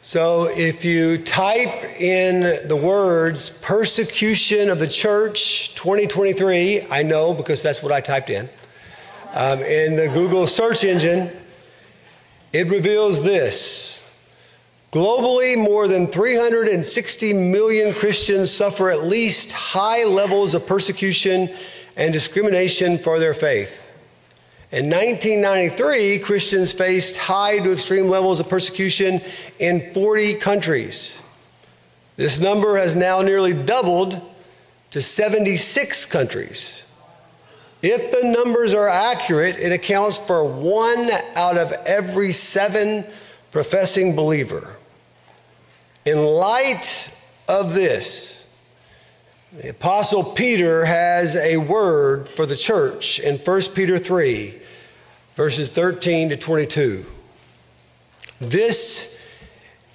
So if you type in the words persecution of the church 2023, I know because that's what I typed in, um, in the Google search engine, it reveals this. Globally, more than 360 million Christians suffer at least high levels of persecution and discrimination for their faith. In 1993, Christians faced high to extreme levels of persecution in 40 countries. This number has now nearly doubled to 76 countries. If the numbers are accurate, it accounts for one out of every seven professing believer. In light of this, the Apostle Peter has a word for the church in 1 Peter 3, verses 13 to 22. This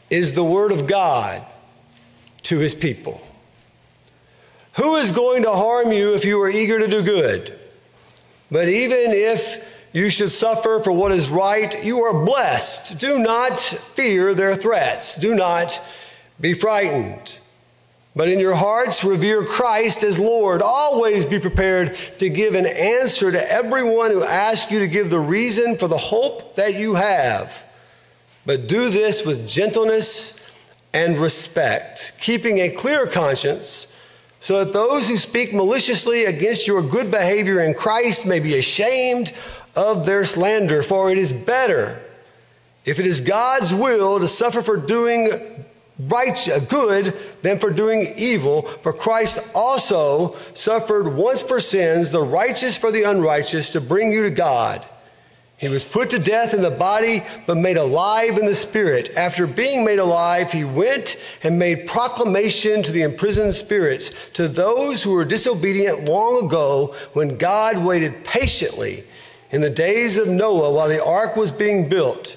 is the word of God to his people. Who is going to harm you if you are eager to do good? But even if you should suffer for what is right, you are blessed. Do not fear their threats. Do not be frightened. But in your hearts, revere Christ as Lord. Always be prepared to give an answer to everyone who asks you to give the reason for the hope that you have. But do this with gentleness and respect, keeping a clear conscience, so that those who speak maliciously against your good behavior in Christ may be ashamed of their slander. For it is better, if it is God's will, to suffer for doing right, uh, good than for doing evil. For Christ also suffered once for sins, the righteous for the unrighteous, to bring you to God. He was put to death in the body, but made alive in the spirit. After being made alive, he went and made proclamation to the imprisoned spirits, to those who were disobedient long ago, when God waited patiently in the days of Noah while the ark was being built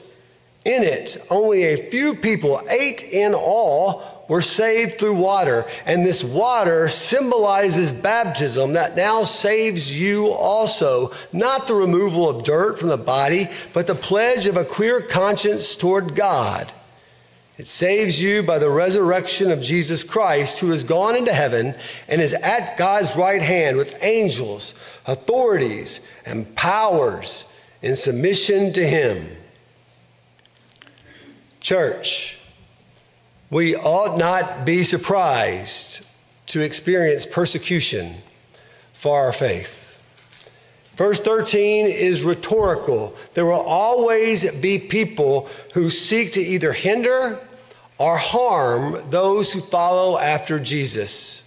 in it, only a few people, eight in all, were saved through water. And this water symbolizes baptism that now saves you also. Not the removal of dirt from the body, but the pledge of a clear conscience toward God. It saves you by the resurrection of Jesus Christ, who has gone into heaven and is at God's right hand with angels, authorities, and powers in submission to him. Church, we ought not be surprised to experience persecution for our faith. Verse 13 is rhetorical. There will always be people who seek to either hinder or harm those who follow after Jesus.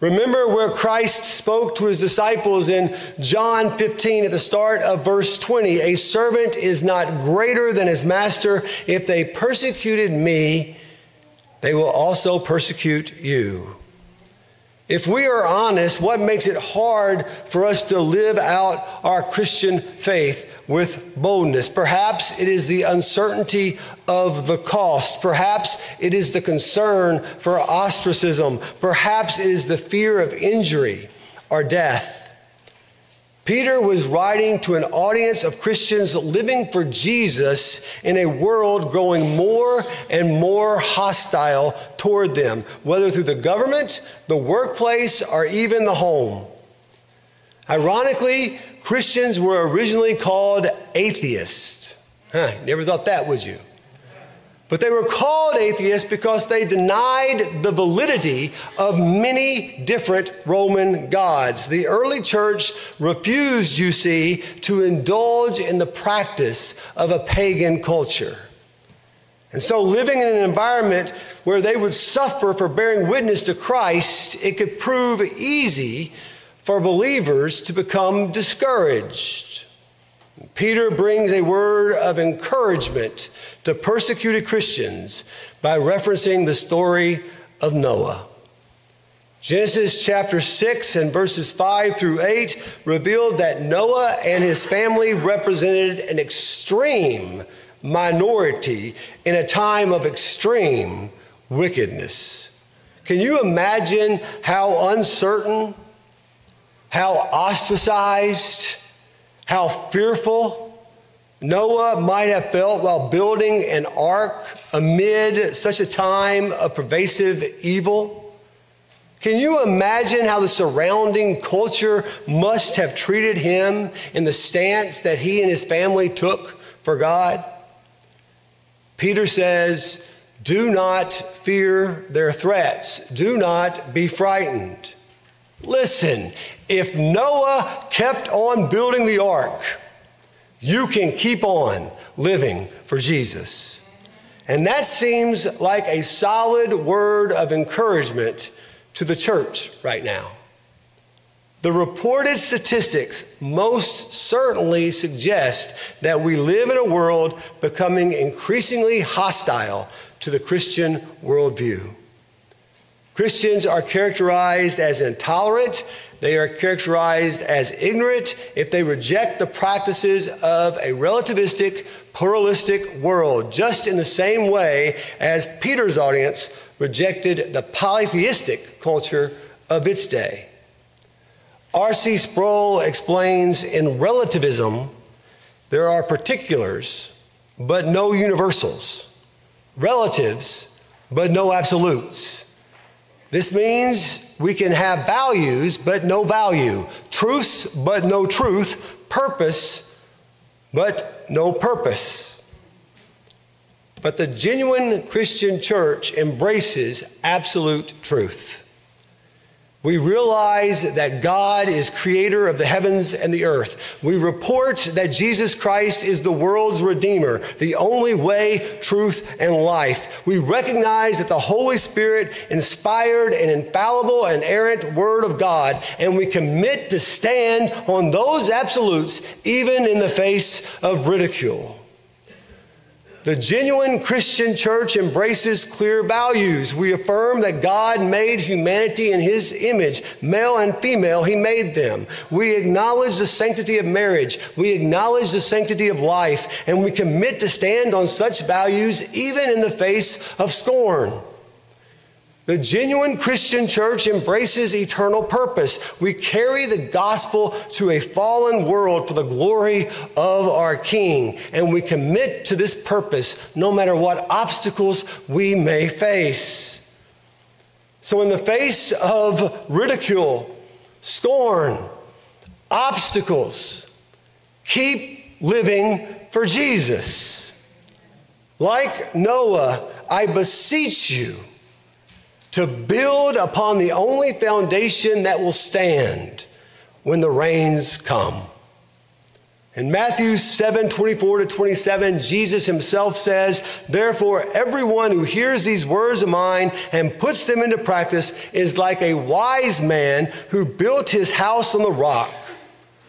Remember where Christ spoke to his disciples in John 15 at the start of verse 20 A servant is not greater than his master. If they persecuted me, they will also persecute you. If we are honest, what makes it hard for us to live out our Christian faith with boldness? Perhaps it is the uncertainty of the cost. Perhaps it is the concern for ostracism. Perhaps it is the fear of injury or death. Peter was writing to an audience of Christians living for Jesus in a world growing more and more hostile toward them, whether through the government, the workplace, or even the home. Ironically, Christians were originally called atheists. Huh, never thought that, would you? But they were called atheists because they denied the validity of many different Roman gods. The early church refused, you see, to indulge in the practice of a pagan culture. And so, living in an environment where they would suffer for bearing witness to Christ, it could prove easy for believers to become discouraged. Peter brings a word of encouragement to persecuted Christians by referencing the story of Noah. Genesis chapter 6 and verses 5 through 8 revealed that Noah and his family represented an extreme minority in a time of extreme wickedness. Can you imagine how uncertain, how ostracized, how fearful Noah might have felt while building an ark amid such a time of pervasive evil? Can you imagine how the surrounding culture must have treated him in the stance that he and his family took for God? Peter says, Do not fear their threats, do not be frightened. Listen, if Noah kept on building the ark, you can keep on living for Jesus. And that seems like a solid word of encouragement to the church right now. The reported statistics most certainly suggest that we live in a world becoming increasingly hostile to the Christian worldview. Christians are characterized as intolerant, they are characterized as ignorant if they reject the practices of a relativistic, pluralistic world, just in the same way as Peter's audience rejected the polytheistic culture of its day. R.C. Sproul explains in relativism, there are particulars, but no universals, relatives, but no absolutes. This means we can have values, but no value, truths, but no truth, purpose, but no purpose. But the genuine Christian church embraces absolute truth. We realize that God is creator of the heavens and the earth. We report that Jesus Christ is the world's redeemer, the only way, truth, and life. We recognize that the Holy Spirit inspired an infallible and errant word of God, and we commit to stand on those absolutes even in the face of ridicule. The genuine Christian church embraces clear values. We affirm that God made humanity in his image, male and female, he made them. We acknowledge the sanctity of marriage. We acknowledge the sanctity of life, and we commit to stand on such values even in the face of scorn. The genuine Christian church embraces eternal purpose. We carry the gospel to a fallen world for the glory of our King, and we commit to this purpose no matter what obstacles we may face. So, in the face of ridicule, scorn, obstacles, keep living for Jesus. Like Noah, I beseech you to build upon the only foundation that will stand when the rains come. In Matthew 7 24 to 27, Jesus himself says, Therefore, everyone who hears these words of mine and puts them into practice is like a wise man who built his house on the rock.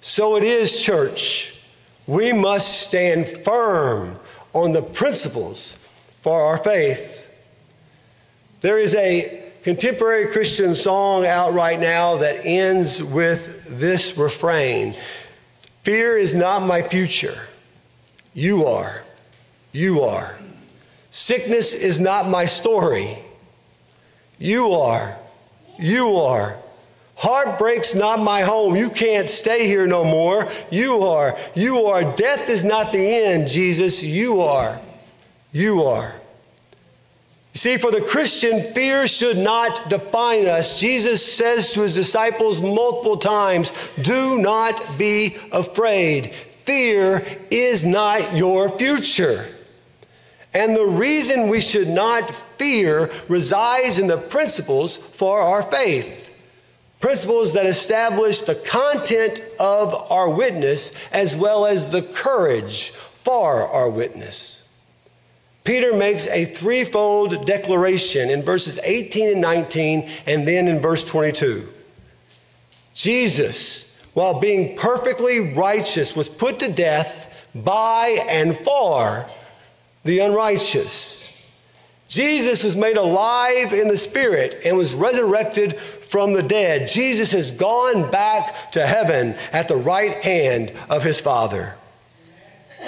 So it is, church. We must stand firm on the principles for our faith. There is a contemporary Christian song out right now that ends with this refrain Fear is not my future. You are. You are. Sickness is not my story. You are. You are. Heartbreak's not my home. You can't stay here no more. You are. You are. Death is not the end, Jesus. You are. You are. You see, for the Christian, fear should not define us. Jesus says to his disciples multiple times do not be afraid. Fear is not your future. And the reason we should not fear resides in the principles for our faith principles that establish the content of our witness as well as the courage for our witness. Peter makes a threefold declaration in verses 18 and 19, and then in verse 22. Jesus, while being perfectly righteous, was put to death by and for the unrighteous. Jesus was made alive in the Spirit and was resurrected from the dead. Jesus has gone back to heaven at the right hand of his Father.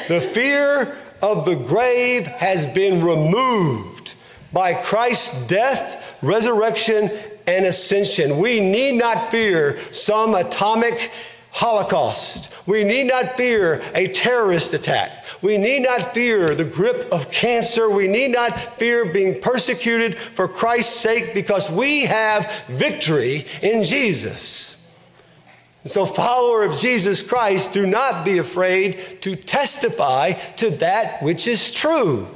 The fear of the grave has been removed by Christ's death, resurrection, and ascension. We need not fear some atomic holocaust. We need not fear a terrorist attack. We need not fear the grip of cancer. We need not fear being persecuted for Christ's sake because we have victory in Jesus. So, follower of Jesus Christ, do not be afraid to testify to that which is true.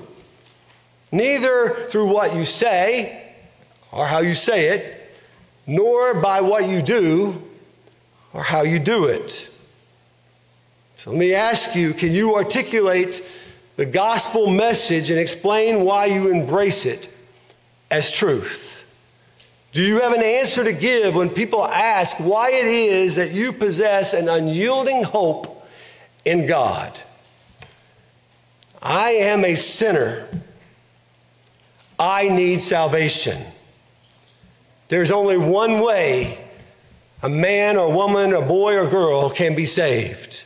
Neither through what you say or how you say it, nor by what you do or how you do it. So let me ask you can you articulate the gospel message and explain why you embrace it as truth? Do you have an answer to give when people ask why it is that you possess an unyielding hope in God? I am a sinner. I need salvation. There's only one way a man or woman or boy or girl can be saved.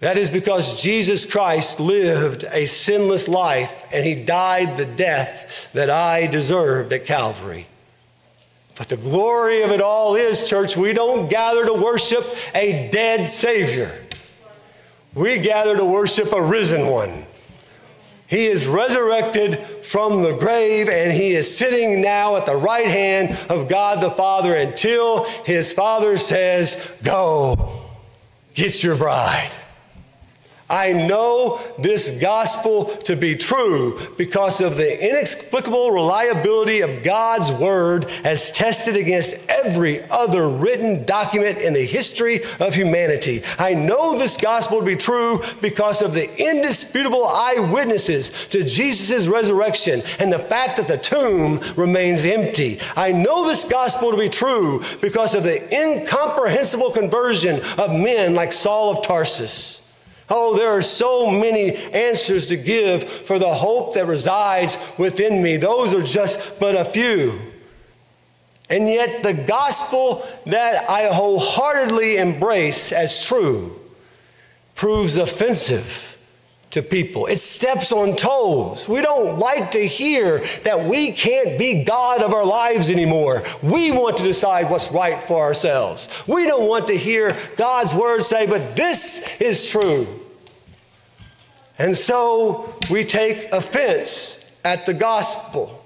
That is because Jesus Christ lived a sinless life and he died the death that I deserved at Calvary. But the glory of it all is, church, we don't gather to worship a dead Savior. We gather to worship a risen one. He is resurrected from the grave and he is sitting now at the right hand of God the Father until his Father says, Go, get your bride. I know this gospel to be true because of the inexplicable reliability of God's word as tested against every other written document in the history of humanity. I know this gospel to be true because of the indisputable eyewitnesses to Jesus' resurrection and the fact that the tomb remains empty. I know this gospel to be true because of the incomprehensible conversion of men like Saul of Tarsus. Oh, there are so many answers to give for the hope that resides within me. Those are just but a few. And yet, the gospel that I wholeheartedly embrace as true proves offensive to people. It steps on toes. We don't like to hear that we can't be God of our lives anymore. We want to decide what's right for ourselves. We don't want to hear God's word say, but this is true. And so we take offense at the gospel.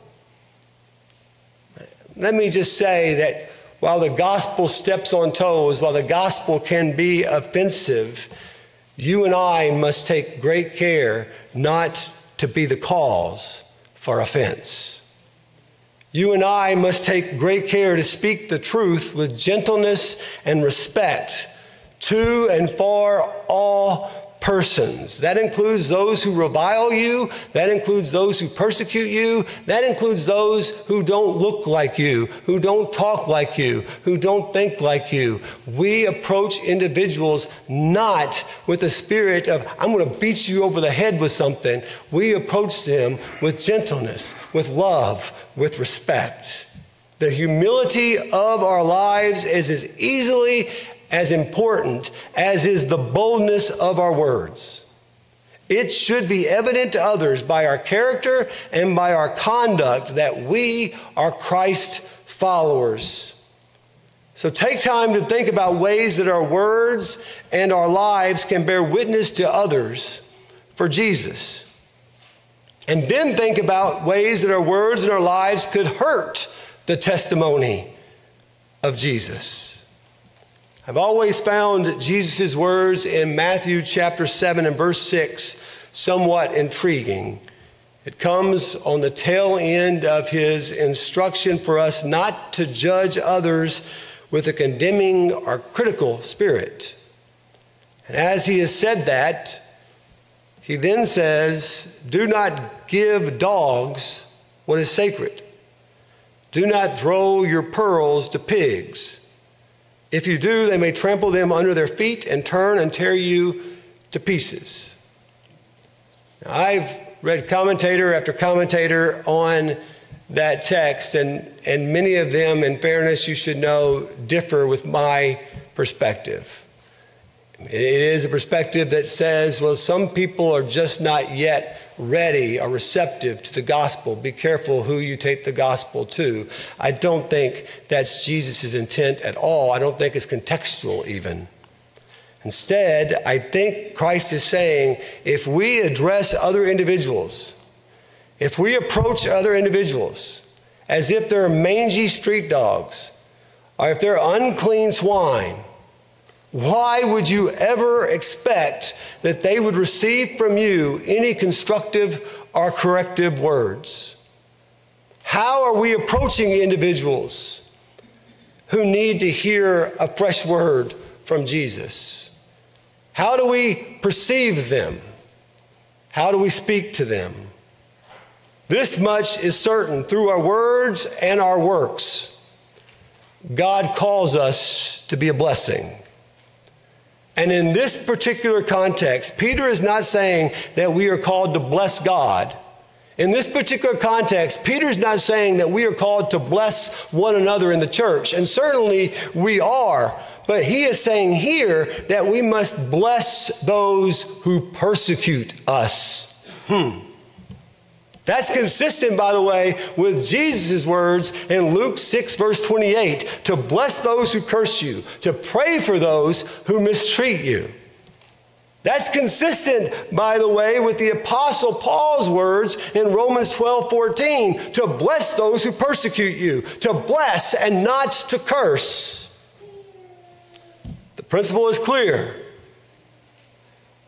Let me just say that while the gospel steps on toes, while the gospel can be offensive, you and I must take great care not to be the cause for offense. You and I must take great care to speak the truth with gentleness and respect to and for all persons. That includes those who revile you, that includes those who persecute you, that includes those who don't look like you, who don't talk like you, who don't think like you. We approach individuals not with the spirit of, I'm going to beat you over the head with something. We approach them with gentleness, with love, with respect. The humility of our lives is as easily as important as is the boldness of our words. It should be evident to others by our character and by our conduct that we are Christ followers. So take time to think about ways that our words and our lives can bear witness to others for Jesus. And then think about ways that our words and our lives could hurt the testimony of Jesus. I've always found Jesus' words in Matthew chapter 7 and verse 6 somewhat intriguing. It comes on the tail end of his instruction for us not to judge others with a condemning or critical spirit. And as he has said that, he then says, Do not give dogs what is sacred. Do not throw your pearls to pigs. If you do, they may trample them under their feet and turn and tear you to pieces. Now, I've read commentator after commentator on that text, and, and many of them, in fairness, you should know, differ with my perspective. It is a perspective that says, well, some people are just not yet ready or receptive to the gospel. Be careful who you take the gospel to. I don't think that's Jesus' intent at all. I don't think it's contextual, even. Instead, I think Christ is saying if we address other individuals, if we approach other individuals as if they're mangy street dogs, or if they're unclean swine, why would you ever expect that they would receive from you any constructive or corrective words? How are we approaching individuals who need to hear a fresh word from Jesus? How do we perceive them? How do we speak to them? This much is certain through our words and our works. God calls us to be a blessing. And in this particular context, Peter is not saying that we are called to bless God. In this particular context, Peter's not saying that we are called to bless one another in the church. And certainly we are. But he is saying here that we must bless those who persecute us. Hmm. That's consistent, by the way, with Jesus' words in Luke 6, verse 28 to bless those who curse you, to pray for those who mistreat you. That's consistent, by the way, with the Apostle Paul's words in Romans 12, 14 to bless those who persecute you, to bless and not to curse. The principle is clear.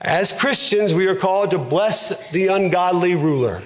As Christians, we are called to bless the ungodly ruler.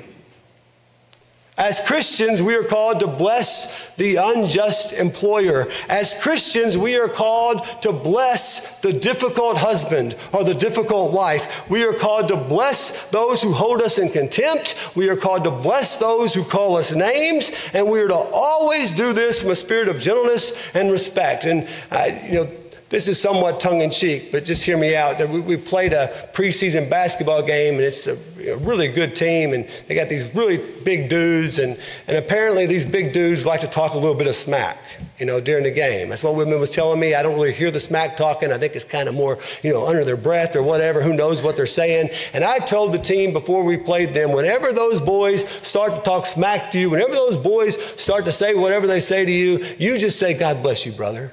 As Christians, we are called to bless the unjust employer. As Christians, we are called to bless the difficult husband or the difficult wife. We are called to bless those who hold us in contempt. We are called to bless those who call us names. And we are to always do this from a spirit of gentleness and respect. And, uh, you know, this is somewhat tongue in cheek, but just hear me out. We played a preseason basketball game, and it's a really good team, and they got these really big dudes, and, and apparently these big dudes like to talk a little bit of smack, you know, during the game. That's what women was telling me. I don't really hear the smack talking. I think it's kind of more, you know, under their breath or whatever. Who knows what they're saying? And I told the team before we played them, whenever those boys start to talk smack to you, whenever those boys start to say whatever they say to you, you just say, God bless you, brother.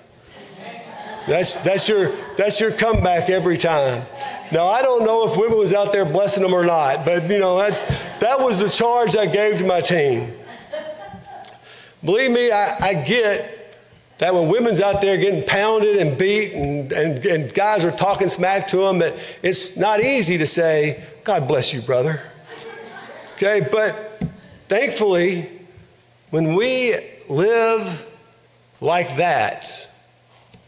That's, that's, your, that's your comeback every time. Now, I don't know if women was out there blessing them or not, but, you know, that's, that was the charge I gave to my team. Believe me, I, I get that when women's out there getting pounded and beat and, and, and guys are talking smack to them, that it's not easy to say, God bless you, brother. Okay, but thankfully, when we live like that,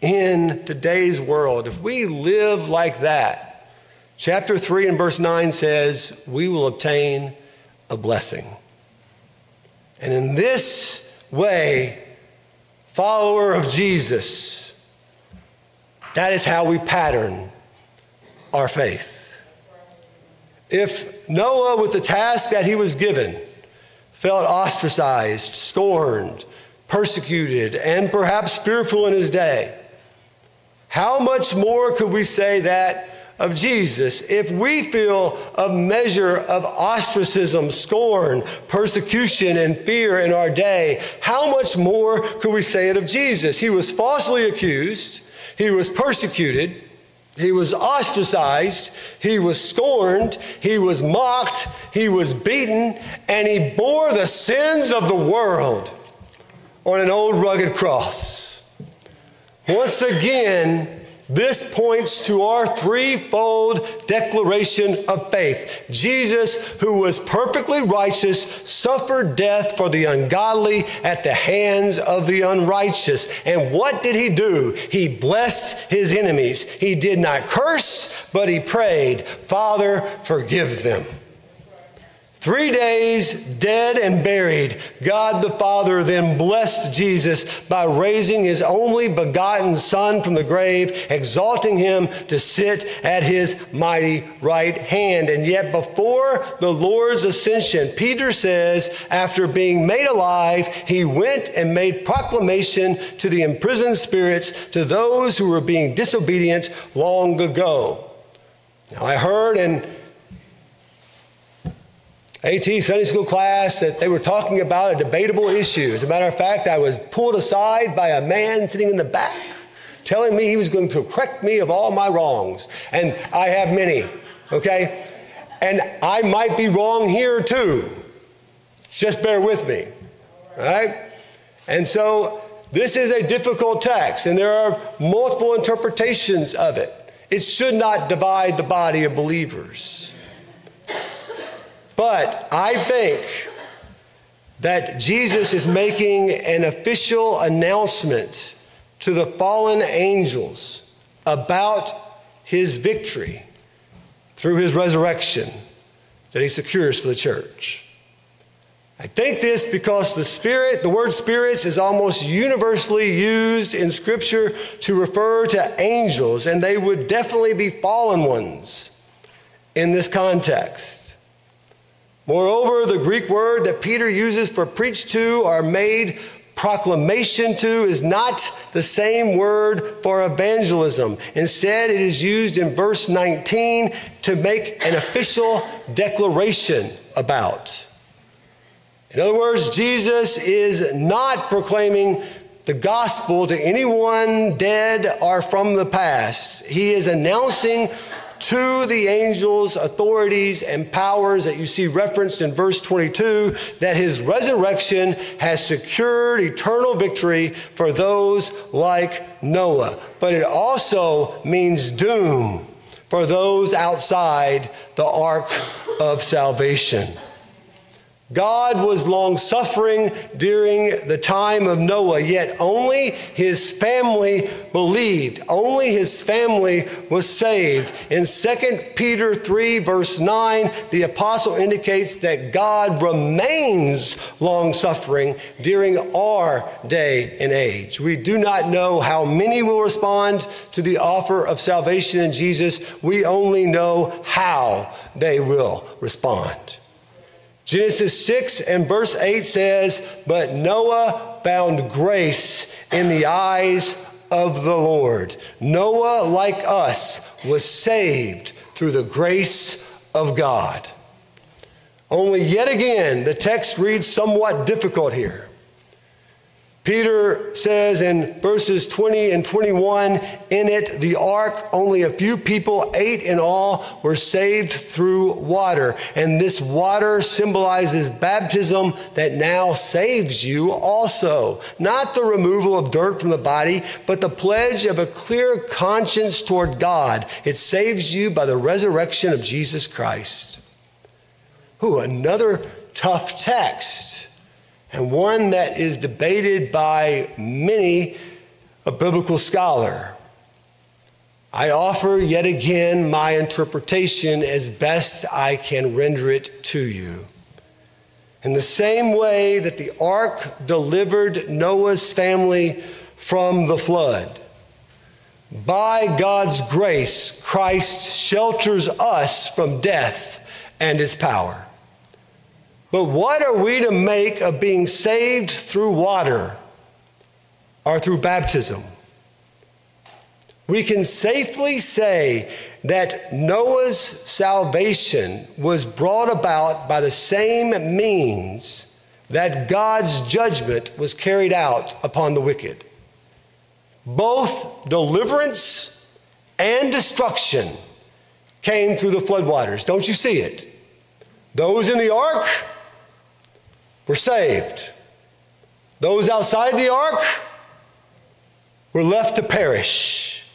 in today's world, if we live like that, chapter 3 and verse 9 says, we will obtain a blessing. And in this way, follower of Jesus, that is how we pattern our faith. If Noah, with the task that he was given, felt ostracized, scorned, persecuted, and perhaps fearful in his day, how much more could we say that of Jesus if we feel a measure of ostracism, scorn, persecution, and fear in our day? How much more could we say it of Jesus? He was falsely accused, he was persecuted. He was ostracized, he was scorned, he was mocked, he was beaten, and he bore the sins of the world on an old rugged cross. Once again, this points to our threefold declaration of faith. Jesus, who was perfectly righteous, suffered death for the ungodly at the hands of the unrighteous. And what did he do? He blessed his enemies. He did not curse, but he prayed, Father, forgive them. Three days dead and buried, God the Father then blessed Jesus by raising his only begotten Son from the grave, exalting him to sit at his mighty right hand. And yet, before the Lord's ascension, Peter says, after being made alive, he went and made proclamation to the imprisoned spirits, to those who were being disobedient long ago. Now, I heard and AT Sunday school class that they were talking about a debatable issue. As a matter of fact, I was pulled aside by a man sitting in the back telling me he was going to correct me of all my wrongs. And I have many, okay? And I might be wrong here too. Just bear with me, all right? And so this is a difficult text, and there are multiple interpretations of it. It should not divide the body of believers. But I think that Jesus is making an official announcement to the fallen angels about his victory through his resurrection that he secures for the church. I think this because the spirit, the word spirits, is almost universally used in Scripture to refer to angels, and they would definitely be fallen ones in this context. Moreover, the Greek word that Peter uses for preach to or made proclamation to is not the same word for evangelism. Instead, it is used in verse 19 to make an official declaration about. In other words, Jesus is not proclaiming the gospel to anyone dead or from the past. He is announcing to the angels, authorities, and powers that you see referenced in verse 22 that his resurrection has secured eternal victory for those like Noah. But it also means doom for those outside the ark of salvation. God was long suffering during the time of Noah, yet only his family believed. Only his family was saved. In 2 Peter 3, verse 9, the apostle indicates that God remains long suffering during our day and age. We do not know how many will respond to the offer of salvation in Jesus, we only know how they will respond. Genesis 6 and verse 8 says, But Noah found grace in the eyes of the Lord. Noah, like us, was saved through the grace of God. Only yet again, the text reads somewhat difficult here. Peter says in verses 20 and 21 in it, the ark, only a few people, eight in all, were saved through water. And this water symbolizes baptism that now saves you also. Not the removal of dirt from the body, but the pledge of a clear conscience toward God. It saves you by the resurrection of Jesus Christ. Ooh, another tough text and one that is debated by many a biblical scholar. I offer yet again my interpretation as best I can render it to you. In the same way that the ark delivered Noah's family from the flood, by God's grace, Christ shelters us from death and his power. But what are we to make of being saved through water or through baptism? We can safely say that Noah's salvation was brought about by the same means that God's judgment was carried out upon the wicked. Both deliverance and destruction came through the floodwaters. Don't you see it? Those in the ark were saved. Those outside the ark were left to perish.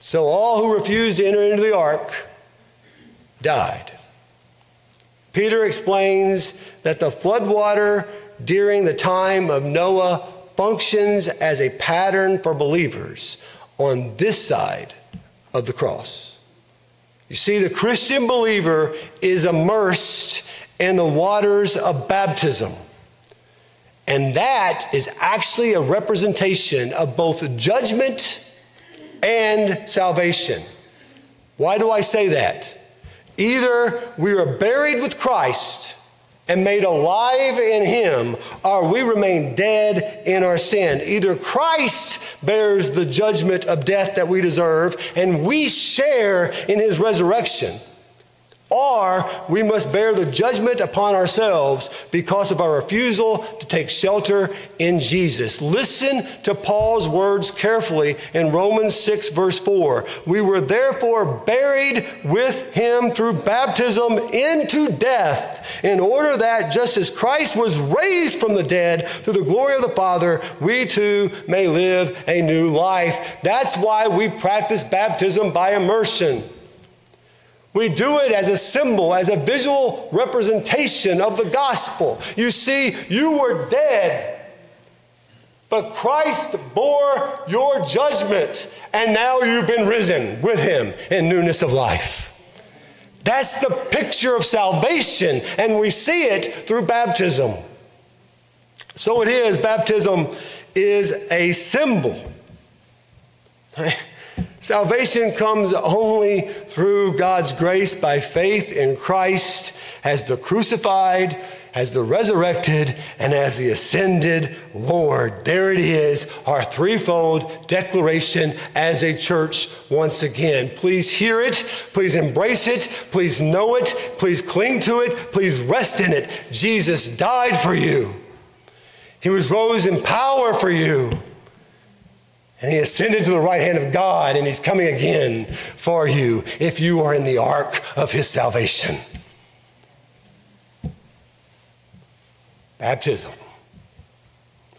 So all who refused to enter into the ark died. Peter explains that the floodwater during the time of Noah functions as a pattern for believers on this side of the cross. You see, the Christian believer is immersed in the waters of baptism. And that is actually a representation of both judgment and salvation. Why do I say that? Either we are buried with Christ and made alive in Him, or we remain dead in our sin. Either Christ bears the judgment of death that we deserve, and we share in His resurrection or we must bear the judgment upon ourselves because of our refusal to take shelter in Jesus. Listen to Paul's words carefully in Romans 6, verse 4. We were therefore buried with him through baptism into death, in order that just as Christ was raised from the dead through the glory of the Father, we too may live a new life. That's why we practice baptism by immersion. We do it as a symbol, as a visual representation of the gospel. You see, you were dead, but Christ bore your judgment, and now you've been risen with him in newness of life. That's the picture of salvation, and we see it through baptism. So it is, baptism is a symbol. Salvation comes only through God's grace by faith in Christ as the crucified, as the resurrected, and as the ascended Lord. There it is, our threefold declaration as a church once again. Please hear it, please embrace it, please know it, please cling to it, please rest in it. Jesus died for you, He was rose in power for you. And he ascended to the right hand of God, and he's coming again for you if you are in the ark of his salvation. Baptism,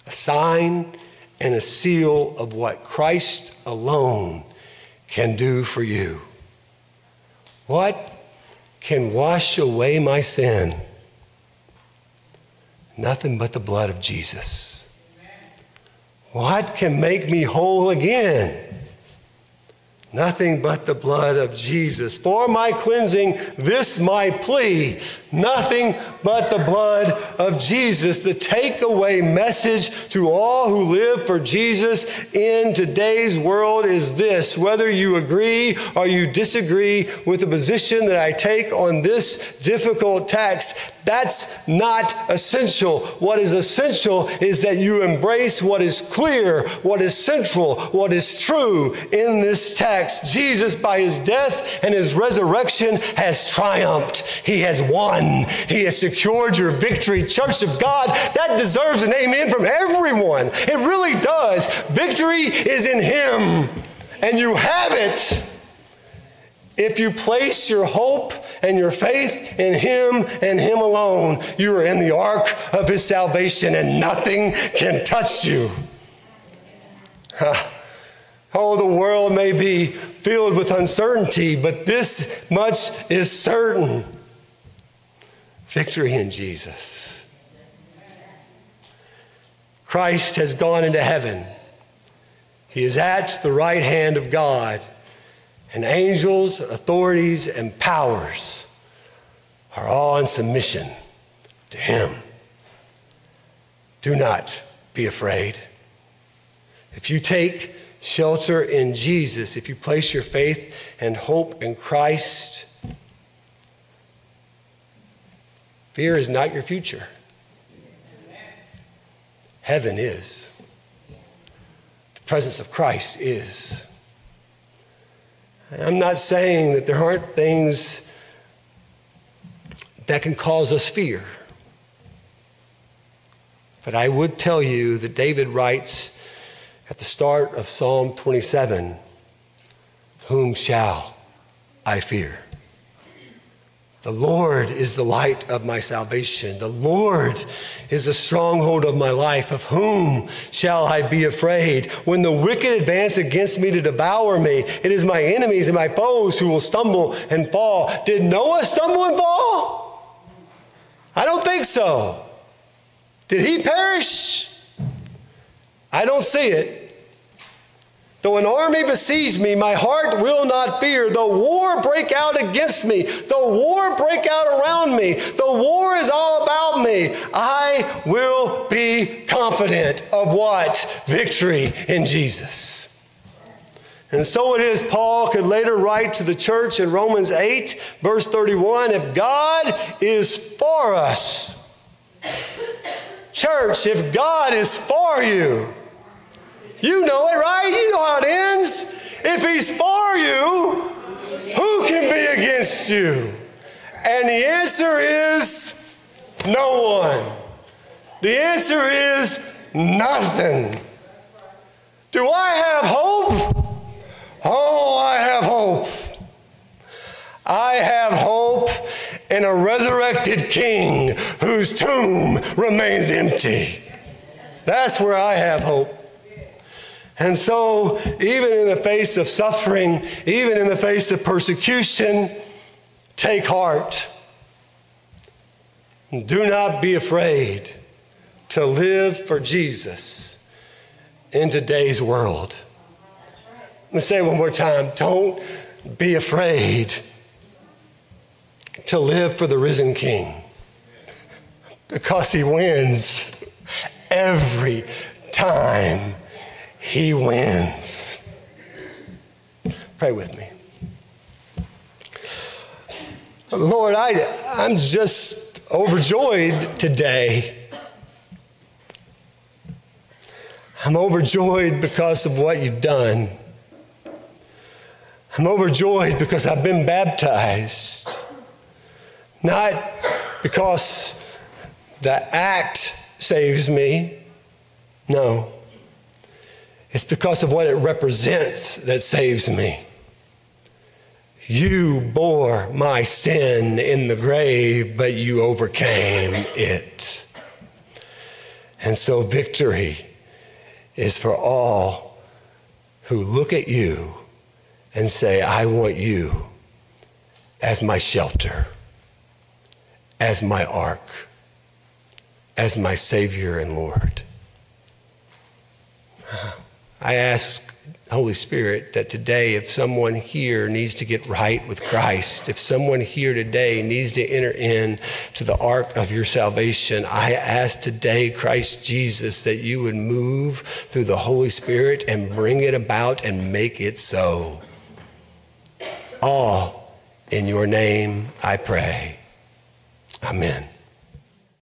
a sign and a seal of what Christ alone can do for you. What can wash away my sin? Nothing but the blood of Jesus. What can make me whole again? Nothing but the blood of Jesus. For my cleansing, this my plea. Nothing but the blood of Jesus. The takeaway message to all who live for Jesus in today's world is this whether you agree or you disagree with the position that I take on this difficult text, that's not essential. What is essential is that you embrace what is clear, what is central, what is true in this text. Jesus, by his death and his resurrection, has triumphed. He has won. He has secured your victory. Church of God, that deserves an amen from everyone. It really does. Victory is in him, and you have it. If you place your hope and your faith in Him and Him alone, you are in the ark of His salvation and nothing can touch you. Oh, the world may be filled with uncertainty, but this much is certain victory in Jesus. Christ has gone into heaven, He is at the right hand of God and angels, authorities, and powers are all in submission to him. Do not be afraid. If you take shelter in Jesus, if you place your faith and hope in Christ, fear is not your future. Heaven is. The presence of Christ is. I'm not saying that there aren't things that can cause us fear. But I would tell you that David writes at the start of Psalm 27 Whom shall I fear? The Lord is the light of my salvation. The Lord is the stronghold of my life. Of whom shall I be afraid? When the wicked advance against me to devour me, it is my enemies and my foes who will stumble and fall. Did Noah stumble and fall? I don't think so. Did he perish? I don't see it. Though an army besiege me, my heart will not fear. Though war break out against me, though war break out around me, though war is all about me, I will be confident of what? Victory in Jesus. And so it is, Paul could later write to the church in Romans 8, verse 31 if God is for us, church, if God is for you, you know it, right? You know how it ends. If he's for you, who can be against you? And the answer is no one. The answer is nothing. Do I have hope? Oh, I have hope. I have hope in a resurrected king whose tomb remains empty. That's where I have hope. And so, even in the face of suffering, even in the face of persecution, take heart. Do not be afraid to live for Jesus in today's world. Let me say it one more time. Don't be afraid to live for the risen King because he wins every time he wins. Pray with me. Lord, I, I'm just overjoyed today. I'm overjoyed because of what you've done. I'm overjoyed because I've been baptized. Not because the act saves me. No. It's because of what it represents that saves me. You bore my sin in the grave, but you overcame it. And so victory is for all who look at you and say, I want you as my shelter, as my ark, as my Savior and Lord. I ask Holy Spirit that today, if someone here needs to get right with Christ, if someone here today needs to enter in to the ark of your salvation, I ask today, Christ Jesus, that you would move through the Holy Spirit and bring it about and make it so. All in your name I pray. Amen.